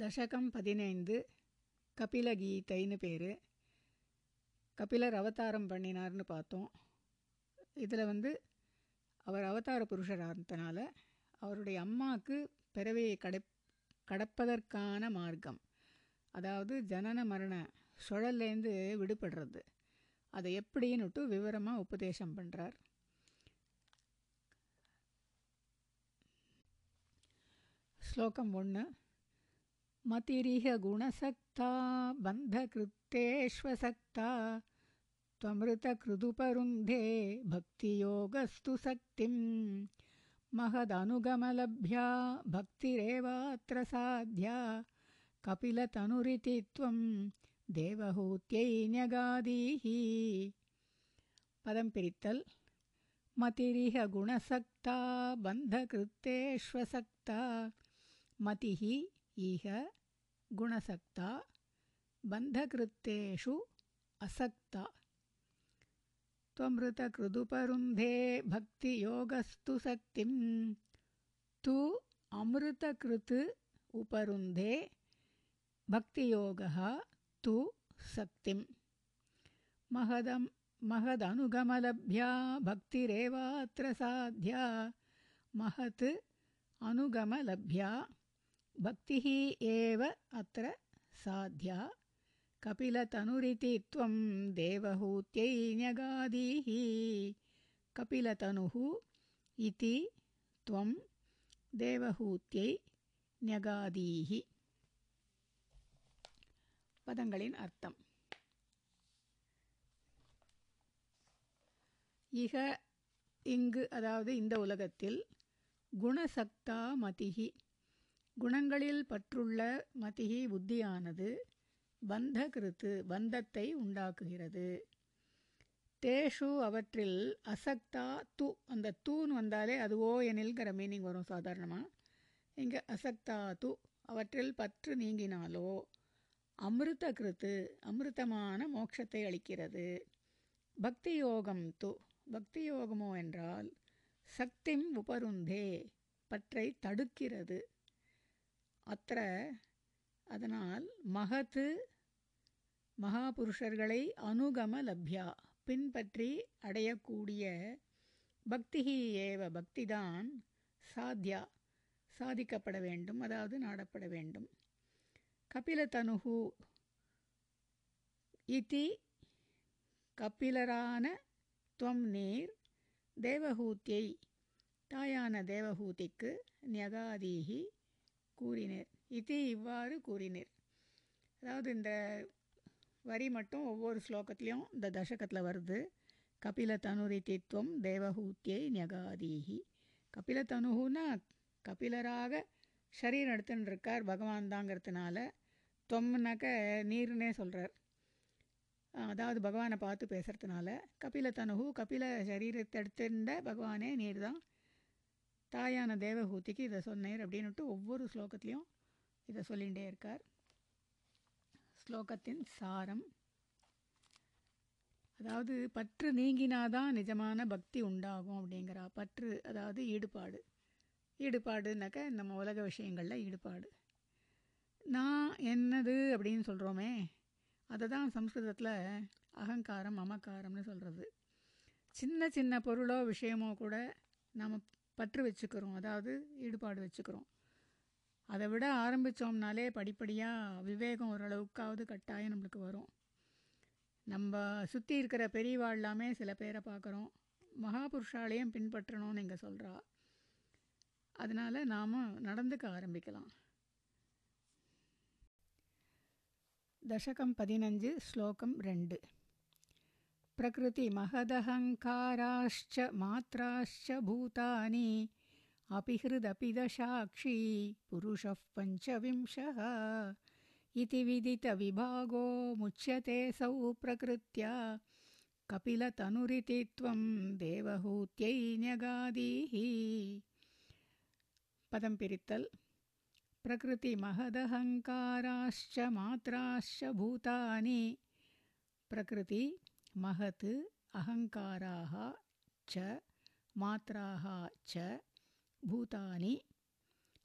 தசகம் பதினைந்து கபிலகீதைன்னு பேர். கபிலர் அவதாரம் பண்ணினார்னு பார்த்தோம். இதில் வந்து அவர் அவதார புருஷரானதுனால அவருடைய அம்மாவுக்கு பிறவையை கடை கடப்பதற்கான மார்க்கம். அதாவது ஜனன மரண சுழல்லேருந்து விடுபடுறது. அதை எப்படின்னுட்டு விவரமாக உபதேசம் பண்ணுறார் ஸ்லோகம் ஒன்று मतिरिह गुणसक्ता बन्धकृत्तेष्वसक्ता त्वमृतकृदुपरुन्धे भक्तियोगस्तु सक्तिं महदनुगमलभ्या भक्तिरेवात्र साध्या कपिलतनुरिति त्वं देवहूत्यैन्यगादीः पदं पिरित्तल्। मतिरिह गुणसक्ता बन्धकृत्तेष्वसक्ता मतिः इह गुणसक्ता बन्धकृत्तेषु असक्ता त्वमृतकृदुपरुन्धे भक्तियोगस्तु शक्तिं तु अमृतकृत् उपरुन्धे भक्तियोगः तु शक्तिं महदं महदनुगमलभ्या भक्तिरेवात्र साध्या महत् अनुगमलभ्या भक्तिः एव अत्र साध्या कपिलतनुरिति त्वं देवहूत्यै न्यगादीः कपिलतनुः इति त्वं देवहूत्यै न्यगादीः பதங்களின் அர்த்தம் இக இங்கு அதாவது இந்த உலகத்தில் குணசக்தா மதிகி குணங்களில் பற்றுள்ள மதிகி புத்தியானது பந்த கருத்து பந்தத்தை உண்டாக்குகிறது. தேஷு அவற்றில் அசக்தா து அந்த தூண் வந்தாலே அது ஓ எனில்கிற மீனிங் வரும் சாதாரணமாக இங்கே அசக்தா து அவற்றில் பற்று நீங்கினாலோ அமிர்த கிருத்து அமிர்தமான மோட்சத்தை அளிக்கிறது. பக்தி யோகம் து பக்தி யோகமோ என்றால் சக்திம் உபருந்தே பற்றை தடுக்கிறது. அத்த அதனால் மகத்து மகாபுருஷர்களை அனுகம லப்யா பின்பற்றி அடையக்கூடிய பக்திஹி ஏவ பக்திதான் சாத்தியா சாதிக்கப்பட வேண்டும் அதாவது நாடப்பட வேண்டும். கபிலதனுகு இதி கபிலரான துவம் நீர் தேவஹூத்தியை தாயான தேவஹூதிக்கு நியகாதீகி கூறினீர். இது இவ்வாறு கூறினீர். அதாவது இந்த வரி மட்டும் ஒவ்வொரு ஸ்லோகத்துலேயும் இந்த தசகத்தில் வருது. கபில தனுரித்தித்வம் தேவஹூத்தியை ஞகாதீகி கபில தனுகுன்னா கபிலராக ஷரீரம் எடுத்துன்னு இருக்கார் பகவான் தாங்கிறதுனால தொம்னாக்க நீர்னே சொல்கிறார் அதாவது பகவானை பார்த்து பேசுகிறதுனால கபில தனுகு கபில சரீரத்தை எடுத்திருந்த பகவானே நீர் தான் தாயான தேவஹூதிக்கு இதை சொன்னேர் அப்படின்னுட்டு ஒவ்வொரு ஸ்லோகத்துலேயும் இதை சொல்லிகிட்டே இருக்கார். ஸ்லோகத்தின் சாரம். அதாவது பற்று நீங்கினாதான் நிஜமான பக்தி உண்டாகும் அப்படிங்கிறா. பற்று அதாவது ஈடுபாடு. ஈடுபாடுனாக்க நம்ம உலக விஷயங்களில் ஈடுபாடு. நான் என்னது அப்படின்னு சொல்கிறோமே அதை தான் சம்ஸ்கிருதத்தில் அகங்காரம் அமக்காரம்னு சொல்கிறது சின்ன சின்ன பொருளோ விஷயமோ கூட நாம் பற்று வச்சுக்கிறோம். அதாவது ஈடுபாடு வச்சுக்கிறோம். அதை விட ஆரம்பித்தோம்னாலே படிப்படியாக விவேகம் ஓரளவுக்காவது கட்டாயம் நம்மளுக்கு வரும். நம்ம சுற்றி இருக்கிற பெரியவா எல்லாமே சில பேரை பார்க்குறோம். மகாபுருஷாலையும் பின்பற்றணும்னு இங்கே சொல்கிறா அதனால் நாம் நடந்துக்க ஆரம்பிக்கலாம். தசகம் பதினஞ்சு ஸ்லோகம் ரெண்டு. प्रकृतिमहदहङ्काराश्च मात्राश्च भूतानि अपि हृदपि दशाक्षी पुरुषः पञ्चविंशः। इति विदितविभागो मुच्यते सौ प्रकृत्या। कपिलतनुरिति त्वं देवहूत्यै न्यगादीः। पदं पिरित्तल्। प्रकृतिमहदहङ्काराश्च मात्राश्च भूतानि। प्रकृति महत् अहङ्काराः च, मात्राः च, भूतानि।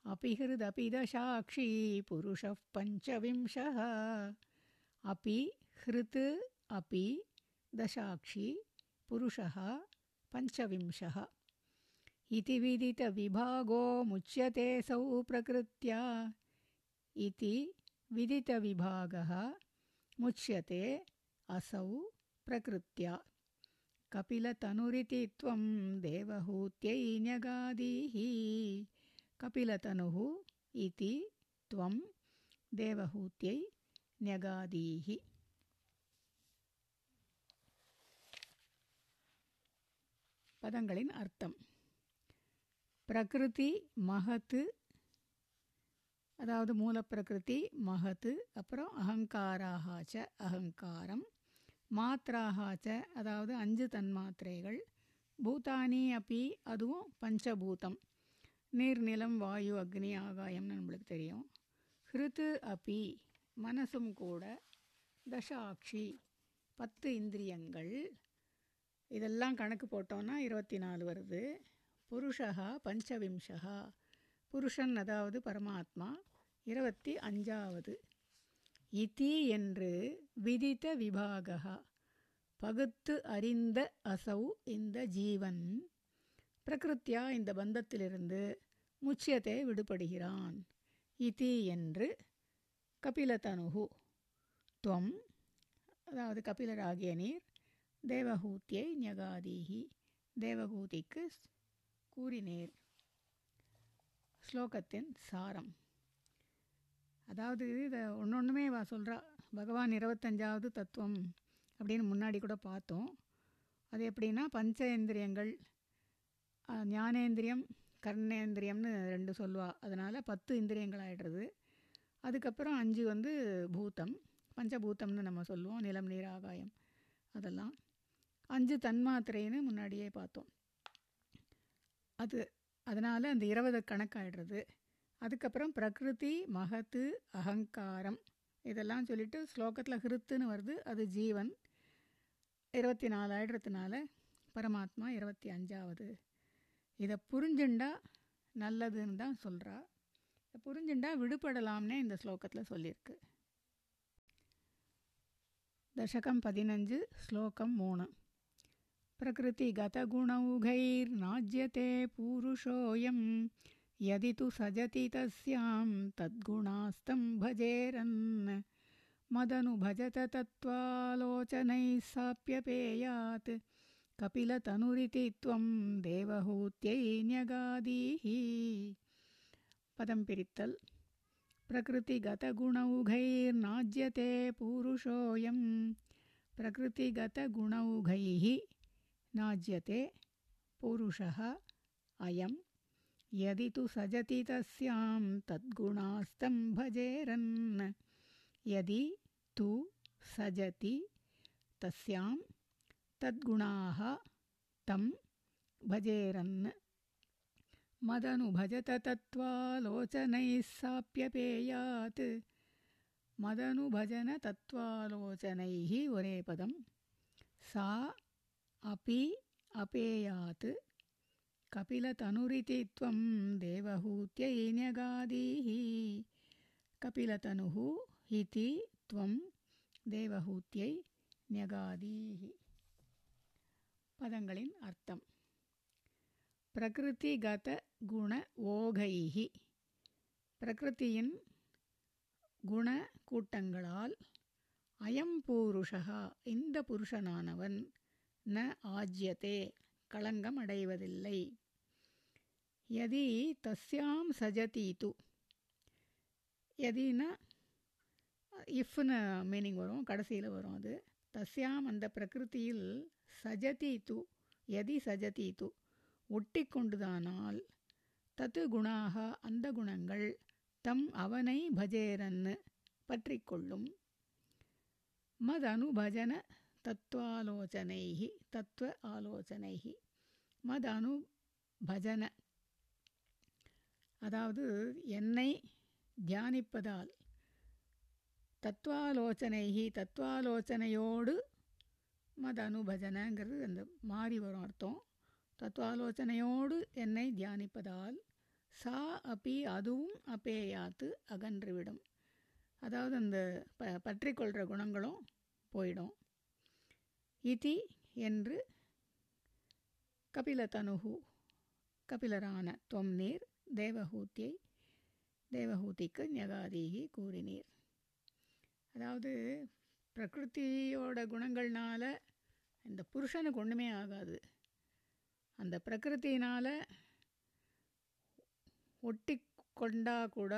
अपि हृदपि दशाक्षी पुरुषः पञ्चविंशः। अपि हृत्, अपि दशाक्षी पुरुषः पञ्चविंशः। इति विदितविभागो मुच्यते सौ प्रकृत्या। इति विदितविभागः मुच्यते असौ प्रकृत्या कपिलतनुरिति त्वं देवहूत्यै न्यगादीः कपिलतनुः इति त्वं देवहूत्यै न्यगादीः பதங்களின் அர்த்தம் பிரகிருதி மகத்து அதாவது மூலப்பிரகிருதி மகத்து அப்புறம் அகங்காராகாச்ச அகங்காரம் மாத்திராகாச்ச அதாவது அஞ்சு தன்மாத்திரைகள். பூதானி அப்பி அதுவும் பஞ்சபூதம். நீர் நிலம் வாயு அக்னி ஆகாயம்னு நம்மளுக்கு தெரியும். ஹிருத்து அப்பி மனசும் கூட. தசாட்சி பத்து இந்திரியங்கள். இதெல்லாம் கணக்கு போட்டோன்னா இருபத்தி நாலு வருது. புருஷா பஞ்சவிம்சா புருஷன் அதாவது பரமாத்மா. இருபத்தி அஞ்சாவது. இதி என்று விதித்த விபாகா பகுத்து அறிந்த அசௌ இந்த ஜீவன். பிரகிருத்தியா இந்த பந்தத்திலிருந்து முச்சியத்தை விடுபடுகிறான். இதி என்று கபிலதனுகு. துவம் அதாவது கபிலராகிய நீர் தேவகூத்தியை ஞகாதீகி தேவகூதிக்கு கூறினேர். ஸ்லோகத்தின் சாரம். அதாவது இதை ஒன்று ஒன்றுமே வா சொல்கிறா பகவான் இருபத்தஞ்சாவது தத்துவம் அப்படின்னு முன்னாடி கூட பார்த்தோம். அது எப்படின்னா பஞ்சேந்திரியங்கள் ஞானேந்திரியம் கர்ணேந்திரியம்னு ரெண்டு சொல்லுவா. அதனால் பத்து இந்திரியங்கள் ஆகிடுறது அதுக்கப்புறம் அஞ்சு வந்து பூத்தம் பஞ்சபூத்தம்னு நம்ம சொல்லுவோம் நிலம் நீர் ஆகாயம் அதெல்லாம். அஞ்சு தன்மாத்திரைன்னு முன்னாடியே பார்த்தோம். அது அதனால் அந்த இருபது கணக்காயிடுறது. அதுக்கப்புறம் பிரகிருதி மகத்து அகங்காரம். இதெல்லாம் சொல்லிவிட்டு ஸ்லோகத்தில் ஹிருத்துன்னு வருது. அது ஜீவன். இருபத்தி நாலாயிடுறதுனால பரமாத்மா இருபத்தி அஞ்சாவது இதை புரிஞ்சுண்டா நல்லதுன்னு தான் சொல்கிறா இதை புரிஞ்சுண்டா விடுபடலாம்னே இந்த ஸ்லோகத்தில் சொல்லியிருக்கு. தசகம் பதினஞ்சு ஸ்லோகம் மூணு. பிரகிருதி கதகுணௌகைர் நாஜ்யத்தே பூருஷோயம். यदि तु सजति तस्यां तद्गुणास्तं भजेरन्। मदनुभजत तत्त्वालोचनैः साप्यपेयात्। कपिलतनुरिति त्वं देवहूत्यै न्यगादीः। पदं पिरित्तल्। प्रकृतिगतगुणौघैर्नाज्यते पूरुषोऽयं। प्रकृतिगतगुणौघैः नाज्यते पुरुषः अयं यदि तु सजति तस्यां तद्गुणास्तं भजेरन् यदि तु सजति तस्यां तद्गुणाः तं भजेरन् मदनुभजततत्त्वालोचनैस्साप्यपेयात् मदनुभजनतत्त्वालोचनैः वरेपदं सा अपि अपेयात्। कपिलतनुरिति त्वं देवहूत्यै न्यगादीः कपिलतनुः इति त्वं देवहूत्यै न्यगादीः பதங்களின் அர்த்தம் பிரகிருதிகத குண ஓகைஹி பிரகிருதியின் குண கூட்டங்களால் அயம் பூருஷா இந்த புருஷனானவன் ந ஆஜ்யத்தே களங்கம் அடைவதில்லை யதி सजति तु। எதினா இஃப்னு மீனிங் வரும் கடைசியில் வரும் அது. தஸ்யாம் அந்த பிரகிருதியில் எதி யதி சஜதீது ஒட்டி கொண்டுதானால் தத்து குணாக அந்த குணங்கள் தம் அவனை பஜேரன்னு பற்றி கொள்ளும். மதனுபஜன தத்துவாலோச்சனை தத்துவ ஆலோசனைः மதனுபஜன அனுபஜன அதாவது என்னை தியானிப்பதால் தத்துவாலோசனைகி தத்துவாலோச்சனையோடு மத அனுபஜனைங்கிறது அந்த மாறி வரும் அர்த்தம். தத்துவாலோச்சனையோடு என்னை தியானிப்பதால் சா அப்பி அதுவும் அப்பேயாத்து அகன்றுவிடும். அதாவது அந்த ப பற்றிக்கொள்கிற குணங்களும் போயிடும். இதி என்று கபிலதனுகு கபிலரான தொம் நீர் தேவஹூத்தியை தேவஹூதிக்கு ஞகாதீகி கூறினீர். அதாவது பிரகிருத்தியோட குணங்கள்னால இந்த புருஷனுக்கு ஒன்றுமே ஆகாது. அந்த பிரகிருத்தினால் ஒட்டி கொண்டா கூட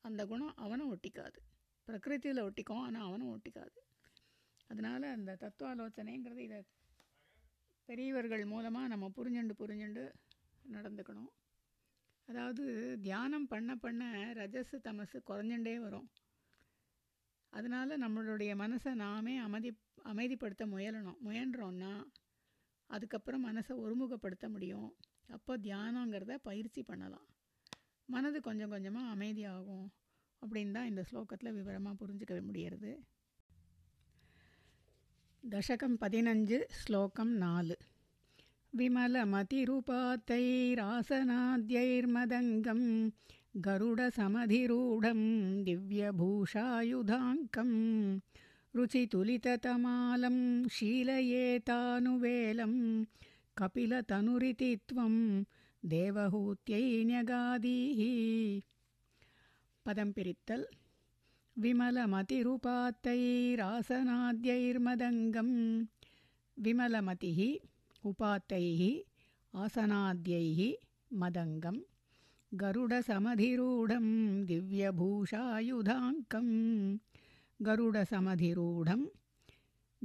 அந்த குணம் அவனும் ஒட்டிக்காது. பிரகிருத்தியில் ஒட்டிக்கும் ஆனால் அவனும் ஒட்டிக்காது. அதனால் அந்த தத்துவாலோச்சனைங்கிறது இதை பெரியவர்கள் மூலமாக நம்ம புரிஞ்சுண்டு புரிஞ்சுண்டு நடந்துக்கணும். அதாவது தியானம் பண்ண பண்ண ரஜஸு தமசு குறைஞ்சுட்டே வரும். அதனால் நம்மளுடைய மனசை நாமே அமைதி அமைதிப்படுத்த முயலணும். முயன்றோன்னா அதுக்கப்புறம் மனசை ஒருமுகப்படுத்த முடியும். அப்போ தியானங்கிறத பயிற்சி பண்ணலாம். மனது கொஞ்சம் கொஞ்சமாக அமைதியாகும் அப்படின்னு தான் இந்த ஸ்லோகத்தில் விவரமாக புரிஞ்சுக்க முடிகிறது. தசகம் பதினஞ்சு ஸ்லோகம் நாலு. विमलमतिरुपातैरासनाद्यैर्मदङ्गं गरुडसमधिरूढं दिव्यभूषायुधाङ्कं रुचितुलिततमालं शीलयेतानुवेलं कपिलतनुरिति त्वं देवहूत्यै न्यगादीः पदं पिरित्तल्। विमलमतिरुपातैरासनाद्यैर्मदङ्गं विमलमतिः उपातैः आसनाद्यैः मदङ्गं गरुडसमधिरूढं दिव्यभूषायुधाङ्कं गरुडसमधिरूढं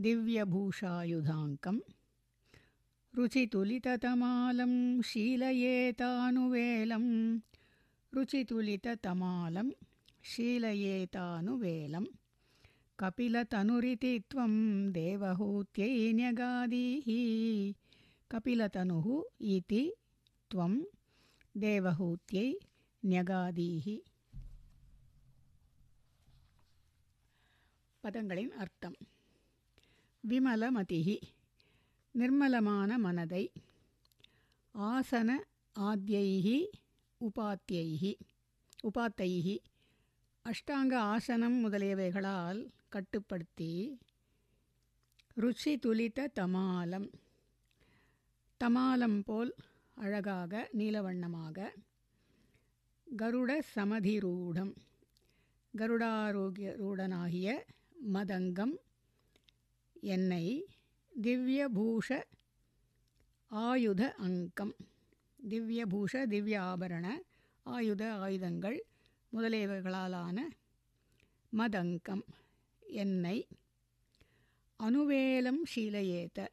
दिव्यभूषायुधाङ्कं रुचितुलिततमालं शीलयेतानुवेलं रुचितुलिततमालं शीलयेतानुवेलं कपिलतनुरिति त्वं देवहूत्यै न्यगादीः कपिलतनुः इति त्वं देवहूत्यै न्यगादीः பதங்களின் அர்த்தம் விமலமதிஹி நிர்மலமான மனதை ஆசன ஆத்யைஹி உபாத்தியைஹி உபாத்தைஹி அஷ்டாங்க ஆசனம் முதலியவைகளால் கட்டுப்படுத்தி ருச்சி துளித்த தமாலம் தமாலம் போல் அழகாக நீலவண்ணமாக. கருட சமதிரூடம். கருடாரோக்கிய ரூடனாகிய மதங்கம். என்னை திவ்யபூஷ ஆயுத அங்கம். திவ்யபூஷ திவ்ய ஆபரண ஆயுத ஆயுதங்கள் முதலியவைகளாலான மதங்கம். என்னை அனுவேலம் ஷீலையேத்த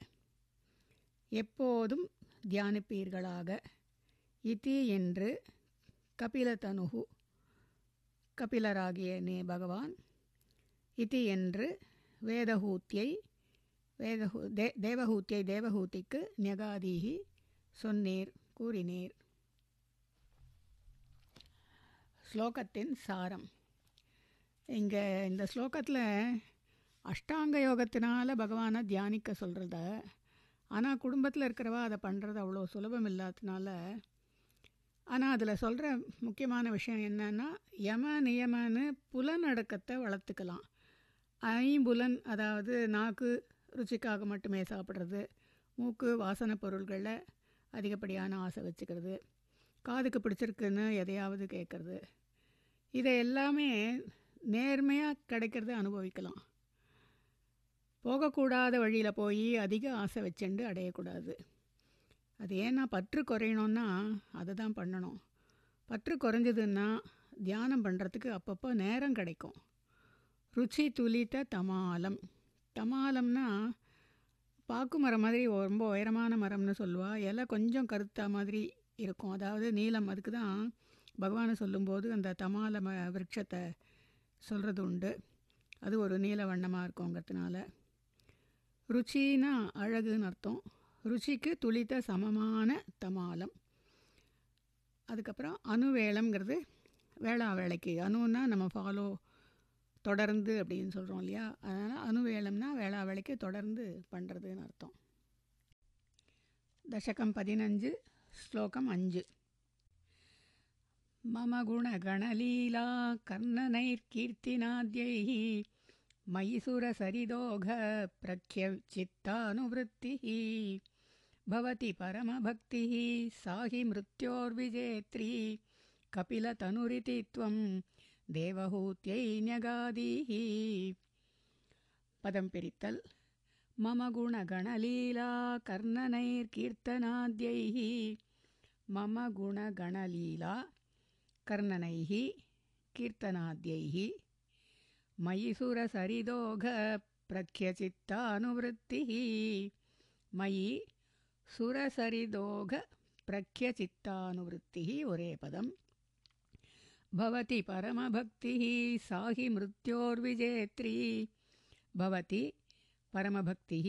எப்போதும் தியானிப்பீர்களாக? இதி என்று கபிலதனுகு கபிலராகிய நே பகவான் இதி என்று வேதஹூத்தியை வேதஹூ தே தேவஹூத்தியை தேவஹூத்திக்கு நியகாதீகி சொன்னீர் கூறினீர். ஸ்லோகத்தின் சாரம். இங்கே இந்த ஸ்லோகத்தில் அஷ்டாங்க யோகத்தினால் பகவானை தியானிக்க சொல்கிறத ஆனால் குடும்பத்தில் இருக்கிறவா அதை பண்ணுறது அவ்வளோ சுலபம் இல்லாததுனால ஆனால் அதில் சொல்கிற முக்கியமான விஷயம் என்னன்னா யம நியமன்னு புலனடக்கத்தை வளர்த்துக்கலாம். ஐம்புலன் அதாவது நாக்கு ருச்சிக்காக மட்டுமே சாப்பிட்றது மூக்கு வாசனை பொருள்களில் அதிகப்படியான ஆசை வச்சுக்கிறது காதுக்கு பிடிச்சிருக்குன்னு எதையாவது கேட்குறது. இதை எல்லாமே நேர்மையாக கிடைக்கிறத அனுபவிக்கலாம். போகக்கூடாத வழியில் போய் அதிக ஆசை வச்சுண்டு அடையக்கூடாது. அது ஏன்னா பற்று குறையணும்னா அதை தான் பண்ணணும். பற்று குறைஞ்சதுன்னா தியானம் பண்ணுறதுக்கு அப்பப்போ நேரம் கிடைக்கும். ருச்சி துளித்த தமாலம். தமாலம்னா பாக்கு மரம் மாதிரி ரொம்ப உயரமான மரம்னு சொல்லுவா. இலை கொஞ்சம் கருத்தா மாதிரி இருக்கும். அதாவது நீளம் அதுக்கு தான் பகவானை சொல்லும்போது அந்த தமால ம விரட்சத்தை சொல்கிறது உண்டு. அது ஒரு நீல வண்ணமாக இருக்குங்கிறதுனால. ருச்சின்னா அழகுன்னு அர்த்தம். ருச்சிக்கு துளித்த சமமான தமாலம். அதுக்கப்புறம் அணுவேளம்ங்கிறது வேளா வேலைக்கு. அணுன்னா நம்ம ஃபாலோ தொடர்ந்து அப்படின்னு சொல்கிறோம் இல்லையா? அதனால் அணுவேளம்னா வேளா வேலைக்கு தொடர்ந்து பண்ணுறதுன்னு அர்த்தம். தசகம் பதினஞ்சு ஸ்லோகம் அஞ்சு. மம குண கணலீலா கர்ணனை கீர்த்தினாத்யை मयि सुरसरिदोघप्रख्यचित्तानुवृत्तिः भवति परमभक्तिः सा हि मृत्योर्विजेत्री। कपिलतनुरिति त्वं देवहूत्यै न्यगादीः। पदं पिरित्तल्। मम गुणगणलीला कर्णनैर्कीर्तनाद्यैः मम गुणगणलीला कर्णनैः कीर्तनाद्यैः मयि सुरसरिदोघप्रख्यचित्तानुवृत्तिः मयि सुरसरिदोघप्रख्यचित्तानुवृत्तिः उरेपदं भवति परमभक्तिः सा हि मृत्योर्विजेत्री। भवति परमभक्तिः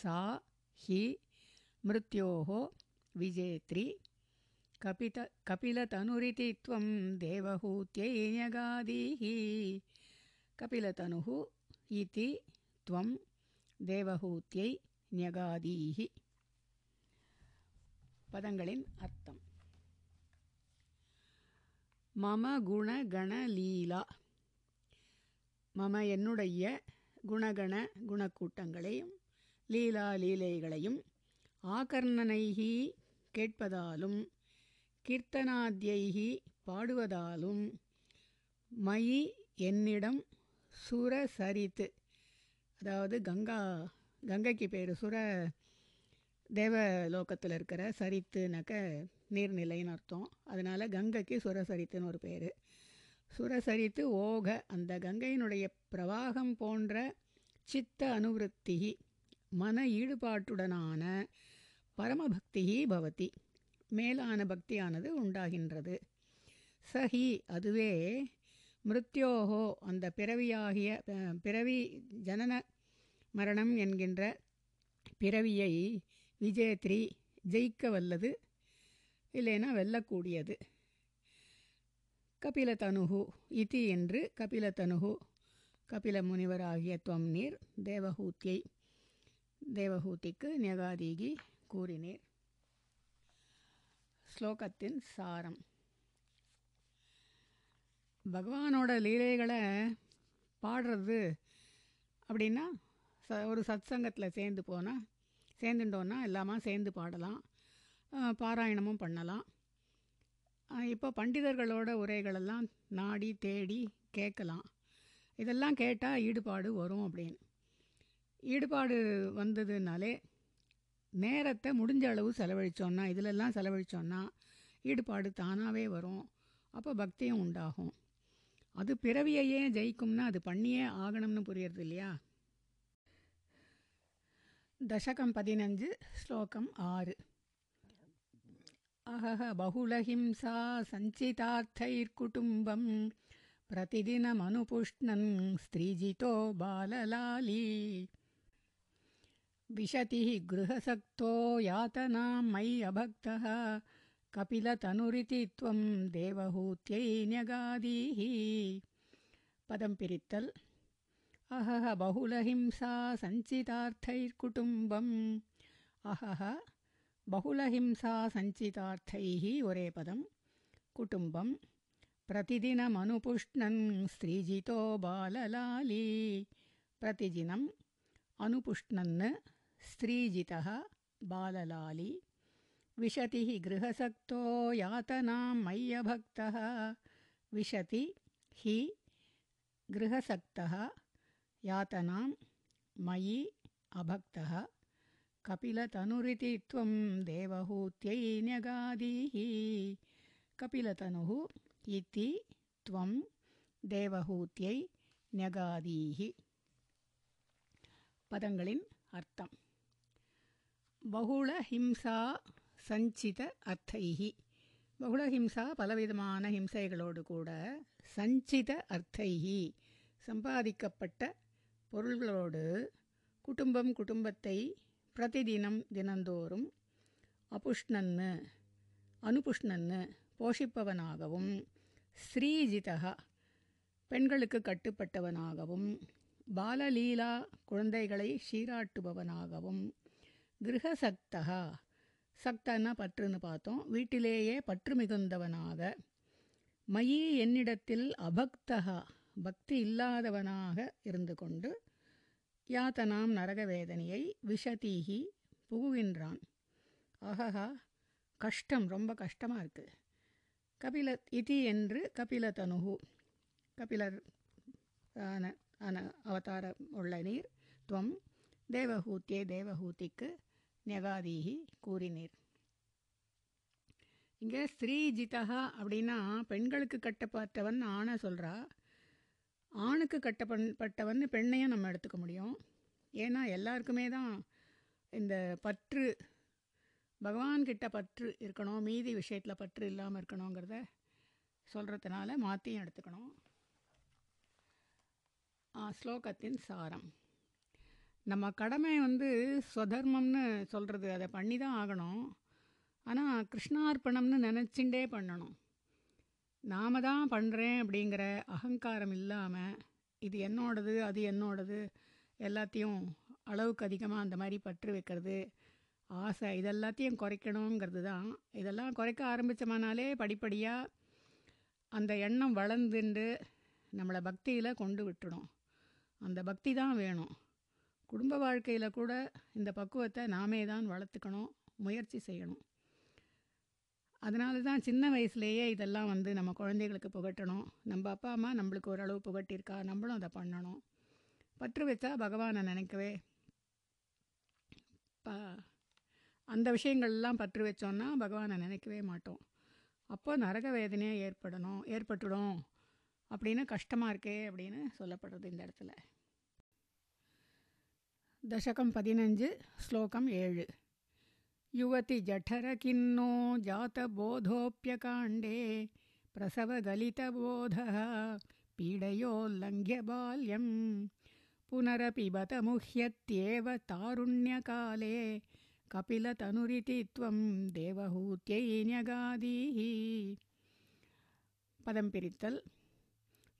सा हि मृत्योः विजेत्री। कपित कपिलतनुरिति त्वं देवहूत्यै न्यगादीः। கபிலதனுகு இதி துவம் தேவஹூத்தியை ஞகாதீஹி. பதங்களின் அர்த்தம். மம குண கண லீலா. மம என்னுடைய குணகண குணக்கூட்டங்களையும் லீலா லீலைகளையும் ஆகர்ணனைகி கேட்பதாலும் கீர்த்தனாத்யைகி பாடுவதாலும் மயி என்னிடம் சுரசரித்து அதாவது கங்கா கங்கைக்கு பேர் சுர தேவ லோகத்தில் இருக்கிற சரித்துனாக்க நீர்நிலைன்னு அர்த்தம். அதனால் கங்கைக்கு சுரசரித்துன்னு ஒரு பேர். சுரசரித்து ஓக அந்த கங்கையினுடைய பிரவாகம் போன்ற சித்த அனுவருத்தி மன ஈடுபாட்டுடனான பரமபக்தி பவதி மேலான பக்தியானது உண்டாகின்றது. சஹி அதுவே மிருத்யோகோ அந்த பிறவியாகிய பிறவி ஜனன மரணம் என்கின்ற பிறவியை விஜயத்ரி ஜெயிக்க வல்லது இல்லைனா வெல்லக்கூடியது. கபிலதனுகு இதி என்று கபிலதனுகு கபில முனிவராகிய துவம் நீர் தேவஹூத்தியை தேவஹூதிக்கு நியகாதீகி கூறினீர். ஸ்லோகத்தின் சாரம். பகவானோட லீலைகளை பாடுறது அப்படின்னா ச ஒரு சத் சங்கத்தில் சேர்ந்து போனால் சேர்ந்துட்டோன்னா எல்லாமா சேர்ந்து பாடலாம். பாராயணமும் பண்ணலாம். இப்போ பண்டிதர்களோட உரைகளெல்லாம் நாடி தேடி கேட்கலாம். இதெல்லாம் கேட்டால் ஈடுபாடு வரும் அப்படின்னு. ஈடுபாடு வந்ததுனாலே நேரத்தை முடிஞ்ச அளவு செலவழித்தோன்னா இதிலெல்லாம் செலவழித்தோன்னா ஈடுபாடு தானாகவே வரும். அப்போ பக்தியும் உண்டாகும். அது பிறவியையே ஜெயிக்கும்னா அது பண்ணியே ஆகணும்னு புரியறது இல்லையா தசகம் பதினஞ்சு ஸ்லோகம் ஆறு அஹஹ பகுலஹிம்சா சஞ்சிதார்த்தைர்குடும்பம் प्रतिदिनमनुपुष्णन् स्त्रीजितो बाललाली विशतिः गृहसक्तो यातनां मयि अभक्तः कपिलतनुरिति त्वं देवहूत्यै न्यगादीः पदं पिरित्तल्। अहह बहुलहिंसा सञ्चितार्थैर्कुटुम्बम्। अहह बहुलहिंसा सञ्चितार्थैः ओरे पदं कुटुम्बं प्रतिदिनमनुपुष्णन् स्त्रीजितो बाललाली। प्रतिदिनम् अनुपुष्णन् स्त्रीजितः बाललाली। विशतिः गृहसक्तो यातनां मय्यभक्तः विशति हि गृहसक्तः यातनां मयि अभक्तः कपिलतनुरिति त्वं देवहूत्यै न्यगादीः कपिलतनुः इति त्वं தேவஹூத்தியை ஞகாதீஹி பதங்களின் அர்த்தம் பகுள ஹிம்சா சஞ்சித அர்த்தைகி பகுலஹிம்சா பலவிதமான ஹிம்சைகளோடு கூட சஞ்சித அர்த்தைகி சம்பாதிக்கப்பட்ட பொருள்களோடு குடும்பம் குடும்பத்தை பிரதிதினம் தினந்தோறும் அபுஷ்ணன்னு அனுபுஷ்ணன்னு போஷிப்பவனாகவும் ஸ்ரீஜிதா பெண்களுக்கு கட்டுப்பட்டவனாகவும் பாலலீலா குழந்தைகளை சீராட்டுபவனாகவும் கிரகசக்தகா சக்தன்னா பற்றுன்னு பார்த்தோம். வீட்டிலேயே பற்று மிகுந்தவனாக மயி என்னிடத்தில் அபக்தகா பக்தி இல்லாதவனாக இருந்து கொண்டு யாத்தனாம் நரக வேதனையை விஷதீகி புகுகின்றான். ஆஹா கஷ்டம் ரொம்ப கஷ்டமாக இருக்குது கபில இதி என்று கபில தனுகு கபிலர் ஆன ஆன அவதாரம் உள்ள நீர் துவம் தேவஹூத்தியே தேவஹூதிக்கு நெகாதீகி கூறினீர். இங்கே ஸ்ரீஜிதா அப்படின்னா பெண்களுக்கு கட்டப்பட்டவன் ஆணை சொல்கிறா ஆணுக்கு கட்டப்பட்டவன் பெண்ணையும் நம்ம எடுத்துக்க முடியும். ஏன்னா எல்லாருக்குமே தான் இந்த பற்று பகவான்கிட்ட பற்று இருக்கணும் மீதி விஷயத்தில் பற்று இல்லாமல் இருக்கணுங்கிறத சொல்கிறதுனால மாற்றியும் எடுத்துக்கணும். ஸ்லோகத்தின் சாரம். நம்ம கடமை வந்து ஸ்வதர்மம்னு சொல்கிறது அதை பண்ணி தான் ஆகணும். ஆனால் கிருஷ்ணார்ப்பணம்னு நினச்சிண்டே பண்ணணும். நாம தான் பண்ணுறேன் அப்படிங்கிற அகங்காரம் இல்லாமல் இது என்னோடது அது என்னோடது எல்லாத்தையும் அளவுக்கு அதிகமாக அந்த மாதிரி பற்று வைக்கிறது ஆசை இதெல்லாத்தையும் குறைக்கணுங்கிறது தான். இதெல்லாம் குறைக்க ஆரம்பித்தோம்னாலே படிப்படியாக அந்த எண்ணம் வளர்ந்துண்டு நம்மளை பக்தியில் கொண்டு விட்டுடும். அந்த பக்தி தான் வேணும். குடும்ப வாழ்க்கையில் கூட இந்த பக்குவத்தை நாமே தான் வளர்த்துக்கணும் முயற்சி செய்யணும். அதனால தான் சின்ன வயசுலேயே இதெல்லாம் வந்து நம்ம குழந்தைகளுக்கு புகட்டணும். நம்ம அப்பா அம்மா நம்மளுக்கு ஓரளவு புகட்டியிருக்கா நம்மளும் அதை பண்ணணும். பற்று வச்சா பகவானை நினைக்கவே ப அந்த விஷயங்கள்லாம் பற்று வச்சோன்னா பகவானை நினைக்கவே மாட்டோம். அப்போ நரக வேதனையாக ஏற்படணும் ஏற்பட்டுடும். அப்படின்னு கஷ்டமாக இருக்கே அப்படின்னு சொல்லப்படுறது இந்த இடத்துல. दशकं पदिनञ्ज् श्लोकम् युवति युवतिजठरकिन्नो जातबोधोऽप्यकाण्डे प्रसवगलितबोधः पीडयोल्लङ्घ्यबाल्यं पुनरपि बत मुह्यत्येव तारुण्यकाले कपिलतनुरिति त्वं देवहूत्यै न्यगादीः पदं पिरित्तल्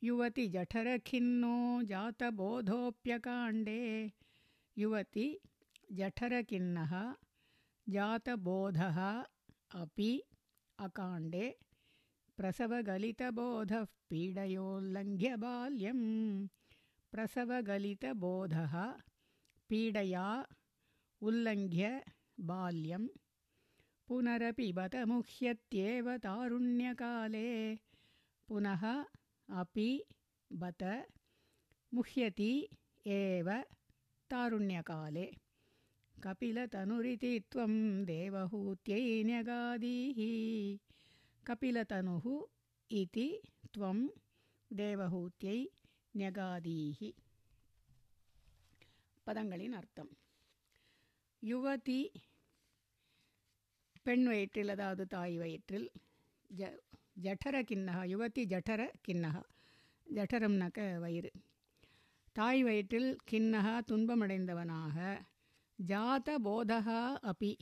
युवति जठरखिन्नो जातबोधोऽप्यकाण्डे युवति जठरखिन्नः जातबोधः अपि अकाण्डे प्रसवगलितबोधः पीडयोल्लङ्घ्य बाल्यं प्रसवगलितबोधः पीडया उल्लङ्घ्य बाल्यं पुनरपि बत मुह्यत्येव तारुण्यकाले पुनः अपि बत मुह्यति एव तारुण्यकाले। कपिलतनुरिति त्वं देवहूत्यै न्यगादीः कपिलतनुः इति त्वं தேவஹூத்தியை நெகாதீஹி பதங்களின் அர்த்தம்। யுவதி பெண் வயிற்றில் அதாவது தாய் வயிற்றில் ஜ ஜட்டர கிண்ணகா யுவதி ஜட்டர கிண்ணகா ஜட்டரம்னாக்க வயிறு. தாய் வயிற்றில் கிண்ணகா துன்பமடைந்தவனாக ஜாத போதகா அபி.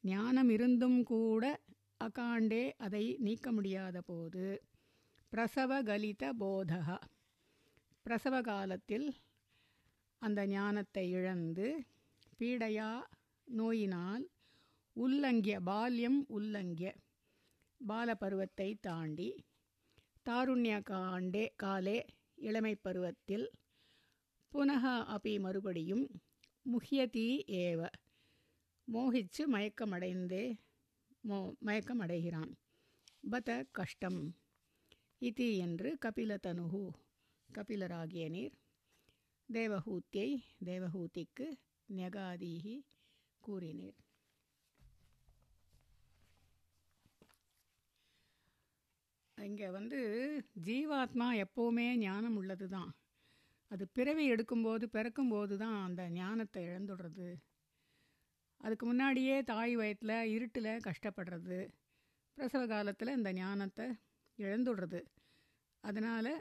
ஞானம் இருந்தும் கூட அகாண்டே அதை நீக்க முடியாத போது பிரசவகலித போதகா. பிரசவ காலத்தில் அந்த ஞானத்தை இழந்து பீடையா நோயினால் உல்லங்கிய பால்யம் உல்லங்கிய பாலபருவத்தை தாண்டி தாருண்ய காண்டே காலே இளமை பருவத்தில் புனக அபி மறுபடியும் முஹியதி ஏவ மோகிச்சு மயக்கமடைந்தே மோ மயக்கமடைகிறான் பத கஷ்டம் இதி என்று கபிலதனுகு கபிலராகிய நீர் தேவஹூத்தியை தேவஹூதிக்கு நெகாதீகி கூறினீர் இங்கே வந்து ஜீவாத்மா எப்போவுமே ஞானம் உள்ளது தான் அது பிறவி எடுக்கும்போது பிறக்கும்போது தான் அந்த ஞானத்தை இழந்துடுறது. அதுக்கு முன்னாடியே தாய் வயத்தில் இருட்டில் கஷ்டப்படுறது. பிரசவ காலத்தில் இந்த ஞானத்தை இழந்துடுறது. அதனால்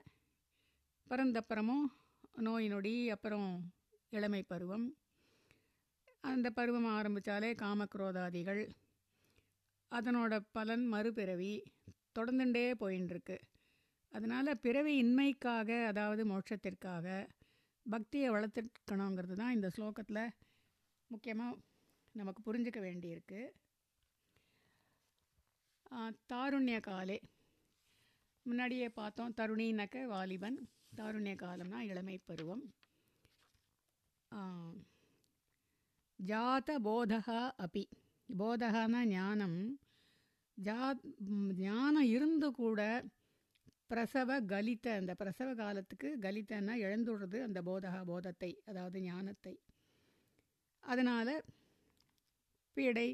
பிறந்தப்புறமும் நோய் நொடி அப்புறம் இளமை பருவம். அந்த பருவம் ஆரம்பித்தாலே காமக்ரோதாதிகள். அதனோட பலன் மறுபிறவி. தொடர்ந்துட்டே போயின்னு இருக்கு அதனால் பிறவி இன்மைக்காக அதாவது மோட்சத்திற்காக பக்தியை வளர்த்துக்கணுங்கிறது தான் இந்த ஸ்லோகத்தில் முக்கியமாக நமக்கு புரிஞ்சுக்க வேண்டியிருக்கு. தாருண்ய காலே. முன்னாடியே பார்த்தோம் தருணினக்க வாலிபன். தாருண்ய காலம்னா இளமை பருவம். ஜாத போதகா அப்பி போதகான ஞானம். ஜா ஞானம் இருந்து கூட பிரசவ கலித்த அந்த பிரசவ காலத்துக்கு கலித்தன்னா இழந்துடுறது அந்த போதகா போதத்தை அதாவது ஞானத்தை. அதனால் பீடை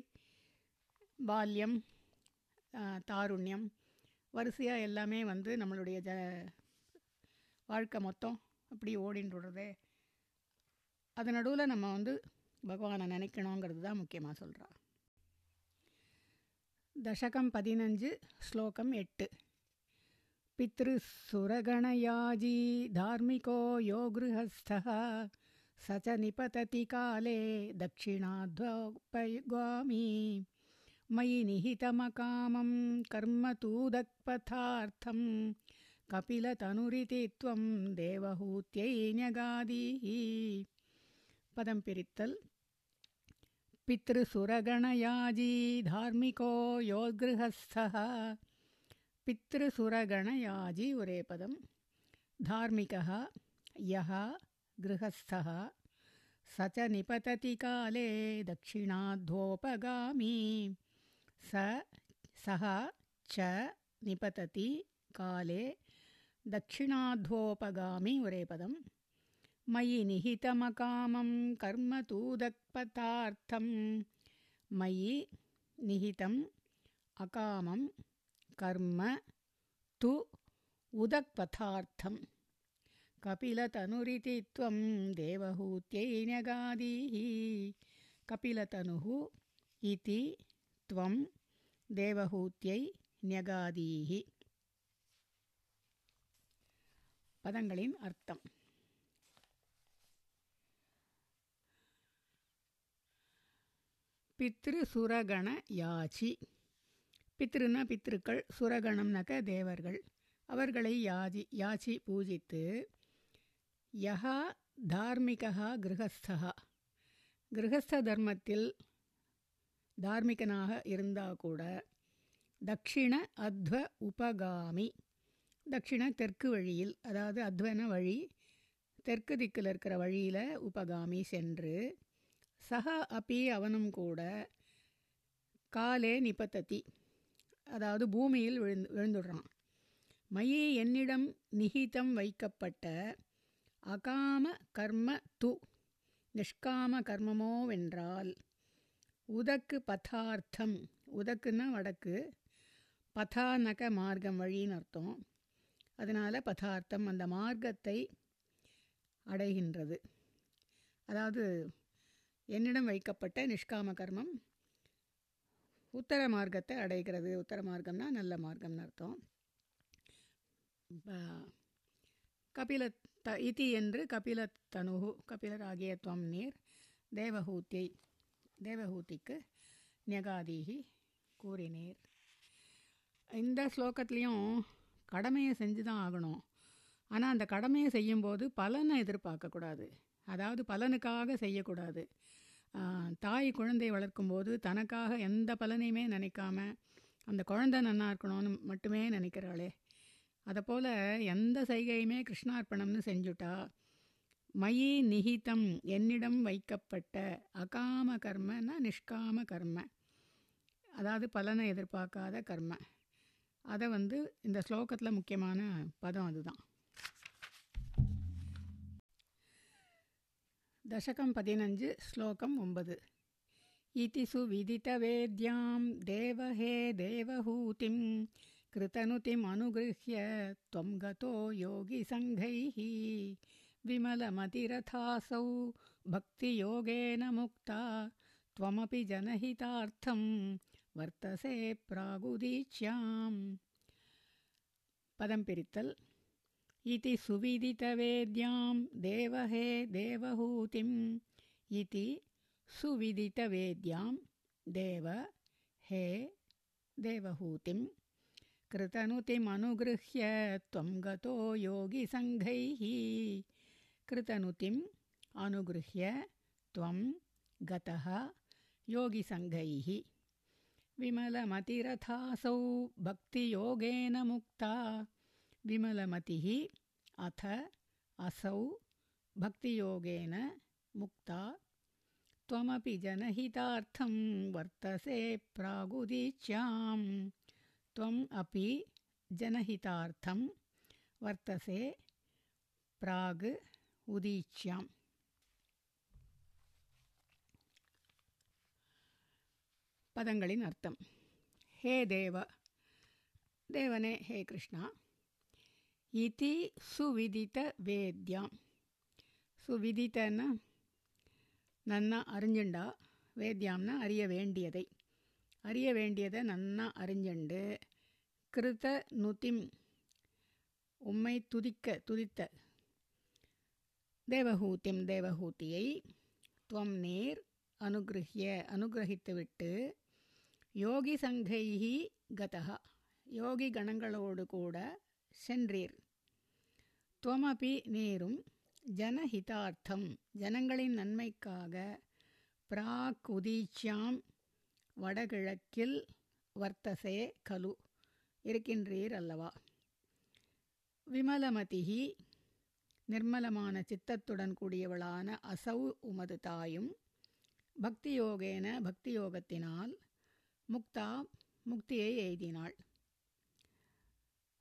பால்யம் தாருண்யம் வரிசையாக எல்லாமே வந்து நம்மளுடைய ஜ வாழ்க்கை மொத்தம் அப்படி ஓடின்றுடுறதே அது நடுவில் நம்ம வந்து பகவானை நினைக்கணுங்கிறது தான் முக்கியமாக சொல்கிறா தசகம் பதினஞ்சு ஸ்லோகம் எட்டு. पितृसुरगणयाजी धार्मिको यो गृहस्थः स च निपतति काले दक्षिणाध्वोपगामी मयि निहितमकामं कर्म तूदक्पथार्थं। कपिलतनुरिति त्वं देवहूत्यै न्यगादीः। पदं पिरित्तल्। पितृसुरगणयाजी धार्मिको यो गृहस्थः पितृसुरगणयाजी उरे पदं धार्मिकः यः गृहस्थः स च निपतति काले दक्षिणाध्वोपगामी। स सः च निपतति काले दक्षिणाध्वोपगामी उरे पदं मयि निहितमकामं कर्म तूदक्पथार्थं मयि निहितम् अकामं कर्म तु उदक्पथार्थं कपिलतनुरिति त्वं देवहूत्यै न्यगादीः कपिलतनुः इति त्वं देवहूत्यै न्यगादीः பதங்களின் அர்த்தம் பித்ரு சுரகண யாச்சி பித்ருன்னா பித்ருக்கள் சுரகணம்னாக்க தேவர்கள். அவர்களை யாஜி யாச்சி பூஜித்து யஹா தார்மிகா கிரகஸ்தா கிரகஸ்த தர்மத்தில் தார்மிகனாக இருந்தால் கூட தக்ஷிண அத்வ உபகாமி. தக்ஷிண தெற்கு வழியில் அதாவது அத்வன வழி தெற்கு திக்கில் இருக்கிற வழியில் உபகாமி சென்று சக அப்பி அவனும் கூட காலே நிபத்ததி. அதாவது பூமியில் விழுந்து விழுந்துடுறான். மயி என்னிடம் நிகிதம் வைக்கப்பட்ட அகாம கர்ம து நிஷ்காம கர்மமோவென்றால் உதக்கு பதார்த்தம். உதக்குன்னா வடக்கு பதானக மார்க்கம் வழின்னு அர்த்தம். அதனால் பதார்த்தம் அந்த மார்க்கத்தை அடைகின்றது. அதாவது என்னிடம் வைக்கப்பட்ட நிஷ்காம கர்மம் உத்தர மார்க்கத்தை அடைகிறது. உத்தர மார்க்கம்னா நல்ல மார்க்கம்னு அர்த்தம். கபில த இதி என்று கபில தனுகு கபிலர் ஆகிய துவம் நீர் தேவஹூத்தியை தேவஹூத்திக்கு நியகாதீகி கூறினீர். இந்த ஸ்லோகத்துலேயும் கடமையை செஞ்சு தான் ஆகணும். ஆனால் அந்த கடமையை செய்யும்போது பலனை எதிர்பார்க்கக்கூடாது. அதாவது பலனுக்காக செய்யக்கூடாது. தாய் குழந்தை வளர்க்கும்போது தனக்காக எந்த பலனையுமே நினைக்காம அந்த குழந்தை நன்னா இருக்கணும்னு மட்டுமே நினைக்கிறாளே. அதை போல் எந்த சைகையுமே கிருஷ்ணார்ப்பணம்னு செஞ்சுட்டா மயி நிகிதம் என்னிடம் வைக்கப்பட்ட அகாம கர்மன்னா நிஷ்காம கர்ம? அதாவது பலனை எதிர்பார்க்காத கர்ம. அதை வந்து இந்த ஸ்லோகத்தில் முக்கியமான பதம் அதுதான். दशकं पदिनञ्ज् श्लोकम् ओम्बद् इति सुविदितवेद्यां देवहे देवहूतिं कृतनुतिमनुगृह्य त्वं गतो योगिसङ्घैः विमलमतिरथासौ भक्तियोगेन मुक्ता त्वमपि जनहितार्थं वर्तसे प्रागुदीक्ष्याम्. पदं पिरित्तल्। इति सुविदितवेद्यां देवहे देवहूतिम् इति सुविदितवेद्यां देव हे देवहूतिं कृतनुतिमनुगृह्य त्वं गतो योगिसङ्घैः कृतनुतिम् अनुगृह्य त्वं गतः योगिसङ्घैः विमलमतिरथासौ भक्तियोगेन मुक्ता विमलमतिः अथ असौ भक्तियोगेन मुक्ता। त्वमपि जनहितार्थं वर्तसे प्रागुदीच्यां त्वम् अपि जनहितार्थं वर्तसे प्राग् उदीच्याम्। पदङ्गलिनर्थं हे देव देवने हे कृष्ण। இதி சுவிதித்த வேத்யாம் சுவிதித்தன்னா நன்னா அறிஞ்சுண்டா வேத்யாம்னா அறிய வேண்டியதை அறிய வேண்டியதை நன்னா அறிஞ்சண்டு கிருத நுதிம் உம்மை துதிக்க துதித்த தேவஹூத்திம் தேவஹூத்தியை துவம் நீர் அனுகிரகிய அனுகிரகித்துவிட்டு யோகி சங்கைஹி கதா யோகி கணங்களோடு கூட சென்றீர். துவமபி நீரும் ஜனஹிதார்த்தம் ஜனங்களின் நன்மைக்காக பிராக் உதீச்சியாம் வடகிழக்கில் வர்த்தசே கலு இருக்கின்றீர் அல்லவா? விமலமதிகி நிர்மலமான சித்தத்துடன் கூடியவளான அசௌ உமது தாயும் பக்தியோகேன பக்தியோகத்தினால் முக்தா முக்தியை எய்தினாள்.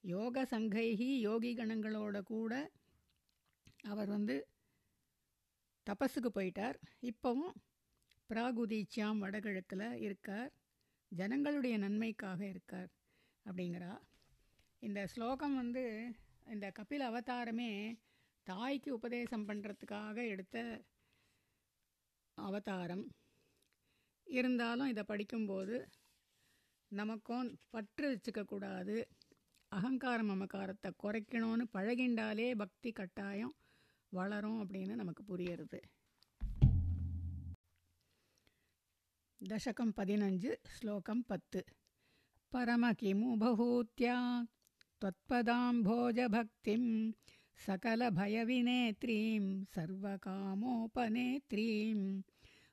யோக சங்கைகி யோகி கணங்களோட கூட அவர் வந்து தபஸுக்கு போயிட்டார். இப்போவும் பிராகுதீச்சியாம் வடகிழக்கில் இருக்கார். ஜனங்களுடைய நன்மைக்காக இருக்கார் அப்படிங்கிறா. இந்த ஸ்லோகம் வந்து இந்த கபில் அவதாரமே தாய்க்கு உபதேசம் பண்ணுறதுக்காக எடுத்த அவதாரம். இருந்தாலும் இதை படிக்கும்போது நமக்கும் பற்று வச்சுக்கக்கூடாது. அகங்கார மமக்காரத்தை குறைக்கணும்னு பழகின்றாலே பக்தி கட்டாயம் வளரும் அப்படின்னு நமக்கு புரியுறது தசகம் பதினஞ்சு ஸ்லோகம் பத்து பரம கிமு பகூத்யா त्वत्पदाम्भोजभक्तिं सकलभयविनेत्रीं सर्वकामोपनेत्रीं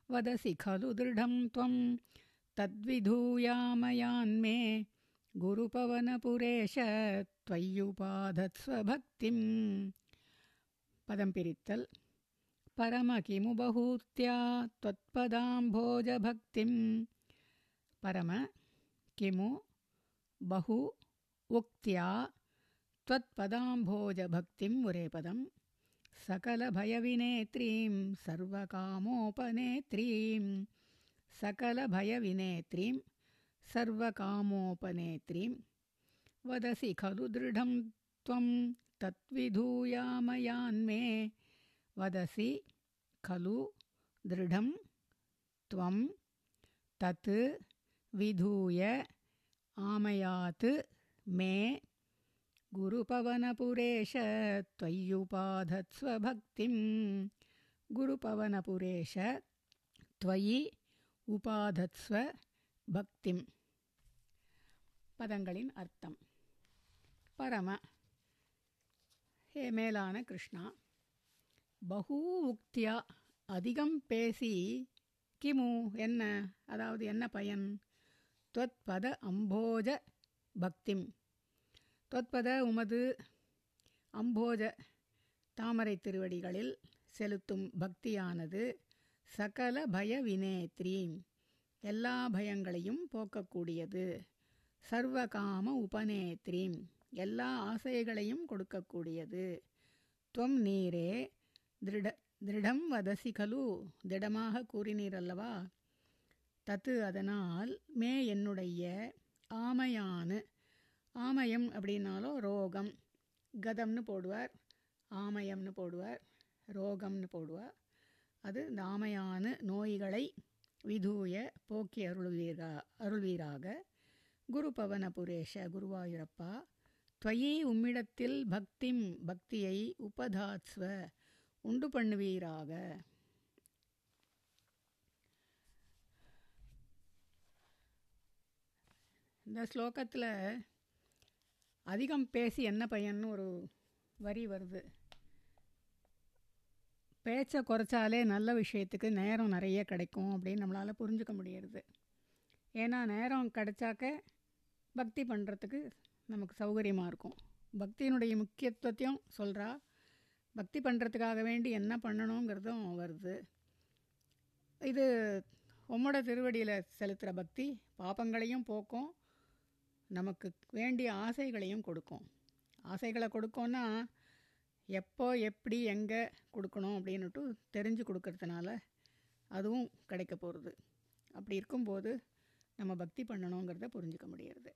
वदसि खलु दृढं त्वं तद्विधूयामयान्मे गुरुपवनपुरेश त्वय्युपाधत्स्वभक्तिं पदंपित्तल् परम किमु बहूत्या त्वत्पदाम्भोजभक्तिं परम किमु बहु उक्त्या त्वत्पदाम्भोजभक्तिम् वुरेपदं सकलभयविनेत्रीं सर्वकामोपनेत्रीं सकलभयविनेत्रीं सर्वकामोपनेत्रीं। वदसि खलु दृढं त्वं तत्विधूयामयान्मे। वदसि खलु दृढं त्वं तत् विधूय आमयात् मे। गुरुपवनपुरेश त्वय्युपाधत्स्वभक्तिं गुरुपवनपुरेश त्वयि उपाधत्स्वभक्तिं பதங்களின் அர்த்தம். பரம. ஹே மேலான கிருஷ்ணா. பகூ உக்தியா அதிகம் பேசி கிமு என்ன? அதாவது என்ன பயன்? தொத்பத அம்போஜ பக்திம். தொத்பத உமது அம்போஜ தாமரை திருவடிகளில் செலுத்தும் பக்தியானது சகல பய வினேத்ரி. எல்லா பயங்களையும் போக்கக்கூடியது. சர்வகாம உபநேத்ரீம். எல்லா ஆசைகளையும் கொடுக்கக்கூடியது. துவம் நீரே திருட திருடம் வதசி கலு. திடமாக கூறினீரல்லவா? தத்து அதனால் மே என்னுடைய ஆமையானு ஆமயம் அப்படின்னாலும் ரோகம். கதம்னு போடுவார் ஆமயம்னு போடுவார் ரோகம்னு போடுவார். அது இந்த ஆமையான நோய்களை விதூய போக்கி அருள்வீரா அருள்வீராக குரு பவனபுரேஷ குருவாயூரப்பா துவயி உம்மிடத்தில் பக்திம் பக்தியை உபதாத்ஸ்வ உண்டு பண்ணுவீராக. இந்த ஸ்லோகத்தில் அதிகம் பேசி என்ன பையன்னு ஒரு வரி வருது. பேச்சை குறைச்சாலே நல்ல விஷயத்துக்கு நேரம் நிறைய கிடைக்கும் அப்படின்னு நம்மளால் புரிஞ்சுக்க முடியறது. ஏன்னா நேரம் கிடைச்சாக்க பக்தி பண்ணுறதுக்கு நமக்கு சௌகரியமாக இருக்கும். பக்தியினுடைய முக்கியத்துவத்தையும் சொல்கிறா பக்தி பண்ணுறதுக்காக வேண்டி என்ன பண்ணணுங்கிறதும் வருது. இது உம்மோட திருவடியில் செலுத்துகிற பக்தி பாப்பங்களையும் போக்கும். நமக்கு வேண்டிய ஆசைகளையும் கொடுக்கும். ஆசைகளை கொடுக்கோன்னா எப்போ எப்படி எங்கே கொடுக்கணும் அப்படின்னுட்டு தெரிஞ்சு கொடுக்கறதுனால அதுவும் கிடைக்க போகிறது அப்படி இருக்கும்போது நம்ம பக்தி பண்ணணுங்கிறத புரிஞ்சுக்க முடியறது.